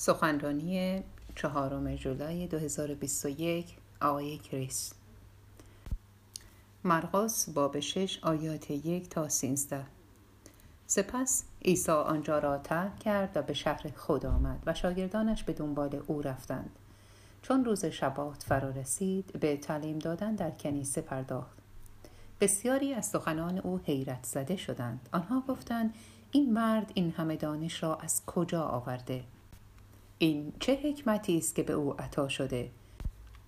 سخنرانی چهارم جولای 2021 آقای کریس. مرقس باب شش آیات یک تا سینزده سپس عیسی آنجا را ترک کرد و به شهر خود آمد و شاگردانش به دنبال او رفتند. چون روز شبات فرا رسید به تعلیم دادن در کنیسه پرداخت. بسیاری از سخنان او حیرت زده شدند. آنها گفتند این مرد این همه دانش را از کجا آورده؟ این چه حکمتی است که به او عطا شده؟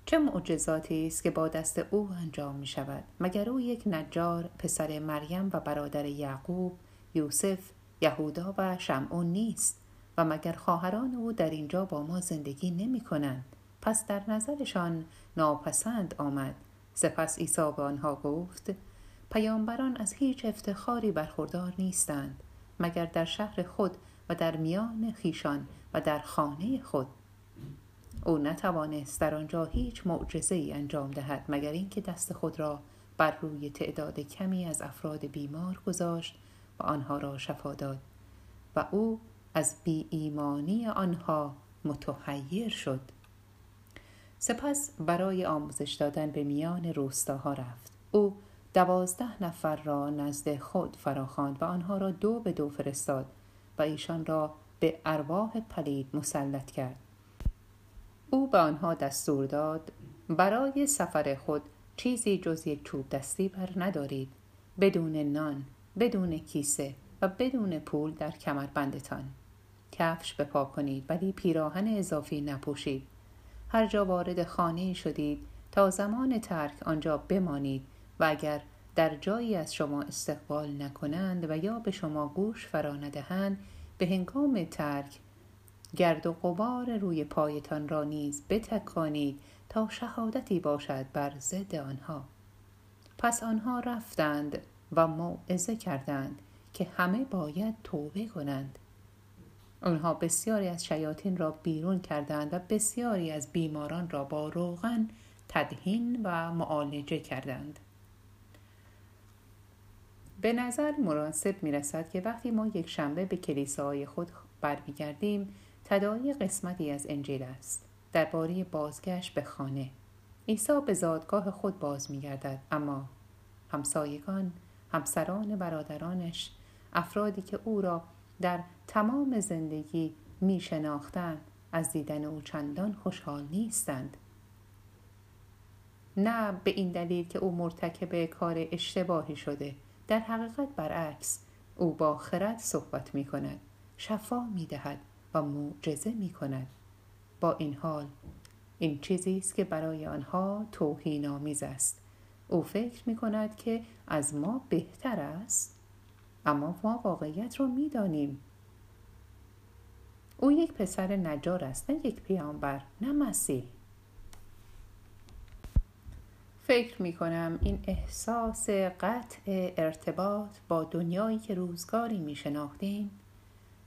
چه معجزاتی است که با دست او انجام می شود مگر او یک نجار پسر مریم و برادر یعقوب یوسف یهودا و شمعون نیست؟ و مگر خواهران او در اینجا با ما زندگی نمی کنند پس در نظرشان ناپسند آمد. سپس عیسی به آنها گفت پیامبران از هیچ افتخاری برخوردار نیستند. مگر در شهر خود در میان خیشان و در خانه خود. او نتوانست در آنجا هیچ معجزه ای انجام دهد مگر اینکه دست خود را بر روی تعداد کمی از افراد بیمار گذاشت و آنها را شفا داد و او از بی ایمانی آنها متحیر شد. سپس برای آموزش دادن به میان روستاها رفت. او دوازده نفر را نزد خود فراخواند و آنها را دو به دو فرستاد و ایشان را به ارواح پلید مسلط کرد. او به آنها دستور داد برای سفر خود چیزی جز یک چوب دستی بر ندارید بدون نان بدون کیسه و بدون پول در کمربندتان. کفش بپا کنید ولی پیراهن اضافی نپوشید. هر جا وارد خانه شدید تا زمان ترک آنجا بمانید و اگر در جایی از شما استقبال نکنند و یا به شما گوش فرا ندهند به هنگام ترک گرد و غبار روی پایتان را نیز بتکانید تا شهادتی باشد بر ضد آنها. پس آنها رفتند و موعظه کردند که همه باید توبه کنند. آنها بسیاری از شیاطین را بیرون کردند و بسیاری از بیماران را با روغن تدهین و معالجه کردند. به نظر مناسب می رسد که وقتی ما یک شنبه به کلیساهای خود برمیگردیم تدایی قسمتی از انجیل است. درباره بازگشت به خانه. عیسی به زادگاه خود باز می گردد اما همسایگان همسران برادرانش افرادی که او را در تمام زندگی می شناختند از دیدن او چندان خوشحال نیستند. نه به این دلیل که او مرتکب کار اشتباهی شده. در حقیقت برعکس او با خرد صحبت می کند شفا می دهد و معجزه می کند با این حال این چیزی است که برای آنها توهین آمیز است. او فکر می کند که از ما بهتر است. اما ما واقعیت را می دانیم او یک پسر نجار است نه یک پیامبر نه مسیح. فکر می کنم این احساس قطع ارتباط با دنیایی که روزگاری می شناختیم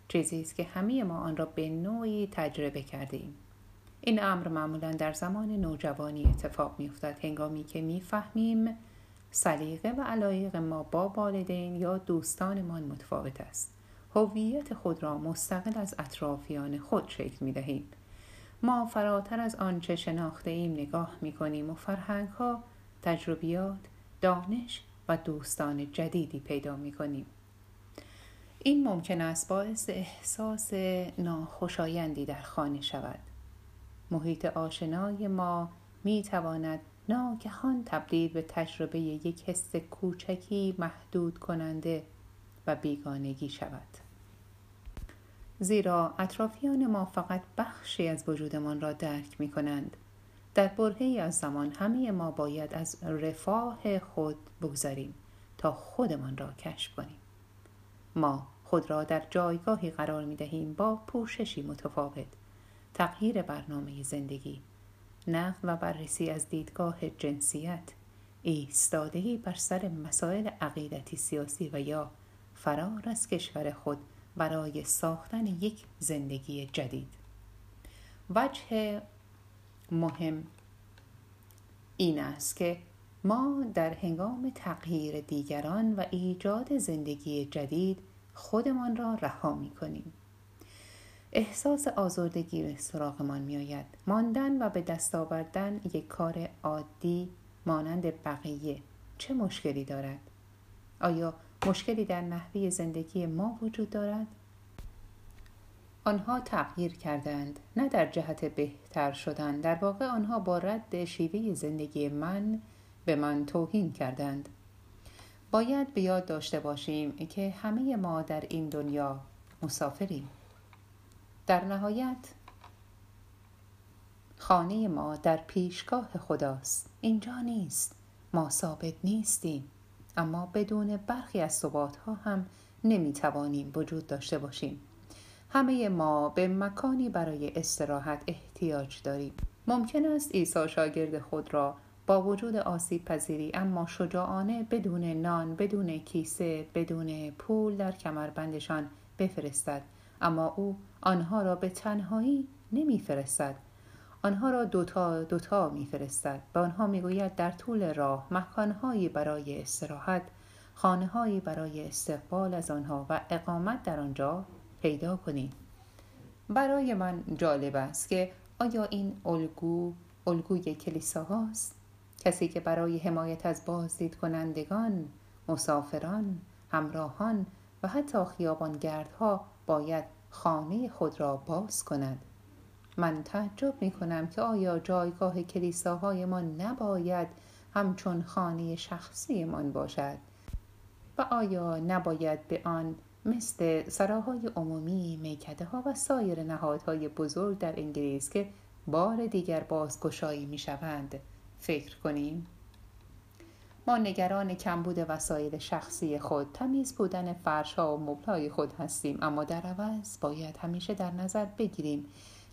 چیزی است که همه ما آن را به نوعی تجربه کردیم این امر معمولا در زمان نوجوانی اتفاق می افتد هنگامی که می فهمیم سلیقه و علایق ما با والدین یا دوستانمان متفاوت است. هویت خود را مستقل از اطرافیان خود شکل می دهیم ما فراتر از آنچه شناخته ایم نگاه می کنیم و فرهنگ ها، تجربیات، دانش و دوستان جدیدی پیدا می کنیم. این ممکن است باعث احساس ناخوشایندی در خانه شود. محیط آشنای ما می تواند ناگهان تبدیل به تجربه یک حس کوچکی محدود کننده و بیگانگی شود. زیرا اطرافیان ما فقط بخشی از وجودمان را درک می کنند. در برهی از زمان همه ما باید از رفاه خود بگذاریم تا خودمان را کشف کنیم. ما خود را در جایگاهی قرار می دهیم با پوششی متفاوت. تغییر برنامه زندگی، نقد و بررسی از دیدگاه جنسیت، ایستادگی بر سر مسائل عقیدتی سیاسی و یا فرار از کشور خود برای ساختن یک زندگی جدید وجه مهم این است که ما در هنگام تغییر دیگران و ایجاد زندگی جدید خودمان را رها می کنیم. احساس آزردگی به سراغمان میآید ماندن و به دست آوردن یک کار عادی مانند بقیه چه مشکلی دارد؟ آیا مشکلی در نحوه زندگی ما وجود دارد؟ آنها تغییر کردند نه در جهت بهتر شدن. در واقع آنها با رد شیوه زندگی من به من توهین کردند. باید به یاد داشته باشیم که همه ما در این دنیا مسافریم. در نهایت خانه ما در پیشگاه خداست. اینجا نیست. ما ثابت نیستیم. اما بدون برخی از ثبات ها هم نمی توانیم وجود داشته باشیم. همه ما به مکانی برای استراحت احتیاج داریم. ممکن است عیسی شاگرد خود را با وجود آسیب پذیری اما شجاعانه بدون نان بدون کیسه بدون پول در کمربندشان بفرستد. اما او آنها را به تنهایی نمیفرستد. آنها را دوتا دوتا میفرستد. به آنها می‌گوید در طول راه مکانهایی برای استراحت خانههایی برای استقبال از آنها و اقامت در آنجا پیدا کنید برای من جالب است که آیا این الگو الگوی کلیسا هاست؟ کسی که برای حمایت از بازدید کنندگان مسافران همراهان و حتی خیابانگردها باید خانه خود را باز کند. من تعجب می کنم که آیا جایگاه کلیساهای ما نباید همچون خانه شخصیمان باشد و آیا نباید به آن مثل سراهای عمومی میکده ها و سایر نهادهای بزرگ در انگلیس که بار دیگر بازگشایی می شوند فکر کنیم ما نگران کمبود وسایل شخصی خود تمیز بودن فرشها و مبلای خود هستیم اما در عوض باید همیشه در نظر بگیریم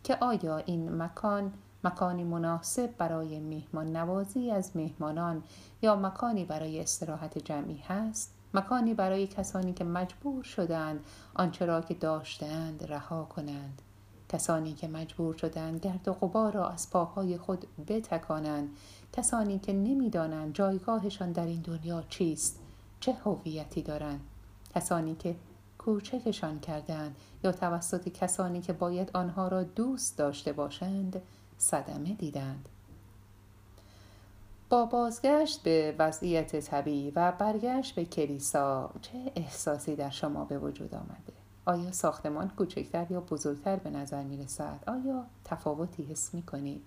که آیا این مکان مکانی مناسب برای مهمان نوازی از مهمانان یا مکانی برای استراحت جمعی هست؟ مکانی برای کسانی که مجبور شدند آنچه را که داشتند رها کنند. کسانی که مجبور شدند گرد و غبار را از پاهای خود بتکانند. کسانی که نمی‌دانند جایگاهشان در این دنیا چیست چه هویتی دارند. کسانی که کوچکشان کردند یا توسط کسانی که باید آنها را دوست داشته باشند صدمه دیدند. با بازگشت به وضعیت طبیعی و برگشت به کلیسا چه احساسی در شما به وجود آمده آیا ساختمان کوچکتر یا بزرگتر به نظر می رسد؟ آیا تفاوتی حس می کنید؟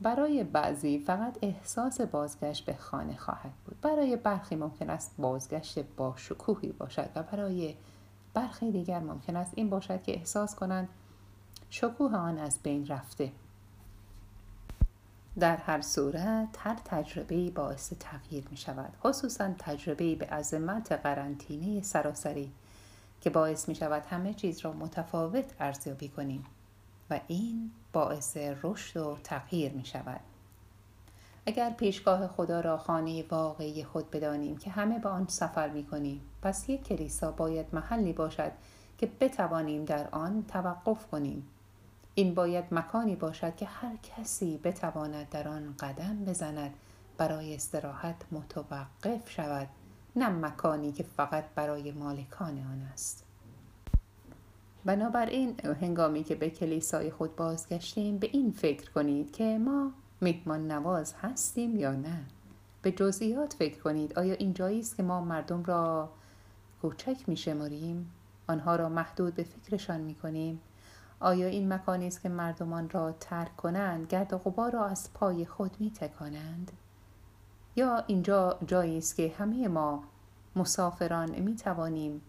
برای بعضی فقط احساس بازگشت به خانه خواهد بود برای برخی ممکن است بازگشت با شکوهی باشد و برای برخی دیگر ممکن است این باشد که احساس کنند شکوه آن از بین رفته در هر صورت هر تجربه باعث تغییر می شود خصوصا تجربه به عظمت قرنطینه سراسری که باعث می شود همه چیز را متفاوت ارزیابی کنیم و این باعث رشد و تغییر می شود اگر پیشگاه خدا را خانه واقعی خود بدانیم که همه با آن سفر می کنیم پس یک کلیسا باید محلی باشد که بتوانیم در آن توقف کنیم. این باید مکانی باشد که هر کسی بتواند در آن قدم بزند برای استراحت متوقف شود نه مکانی که فقط برای مالکان آن است. بنابراین هنگامی که به کلیسای خود بازگشتیم به این فکر کنید که ما مهمان نواز هستیم یا نه. به جزئیات فکر کنید. آیا این جایی است که ما مردم را کوچک می شماریم آنها را محدود به فکرشان می کنیم آیا این مکانی است که مردمان را ترک کنند گرد و غبار را از پای خود می تکانند یا اینجا جایی است که همه ما مسافران می توانیم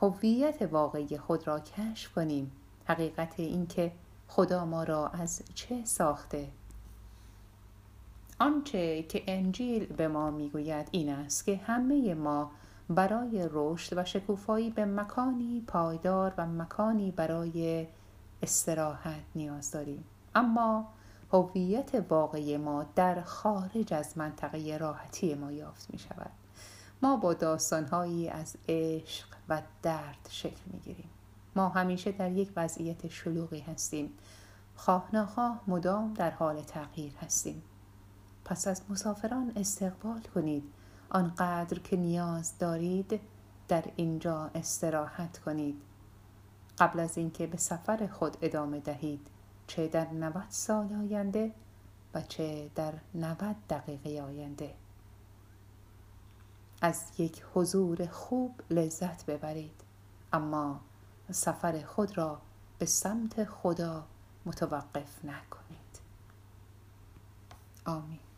هویت واقعی خود را کشف کنیم؟ حقیقت اینکه خدا ما را از چه ساخته؟ آنچه که انجیل به ما می‌گوید این است که همه ما برای رشد و شکوفایی به مکانی پایدار و مکانی برای استراحت نیاز داریم. اما هویت واقعی ما در خارج از منطقه راحتی ما یافت می شود. ما با داستانهایی از عشق و درد شکل می گیریم. ما همیشه در یک وضعیت شلوغی هستیم. خواه نخواه مدام در حال تغییر هستیم. پس از مسافران استقبال کنید. آنقدر که نیاز دارید در اینجا استراحت کنید. قبل از اینکه به سفر خود ادامه دهید چه در 90 سال آینده و چه در 90 دقیقه آینده. از یک حضور خوب لذت ببرید اما سفر خود را به سمت خدا متوقف نکنید. آمین.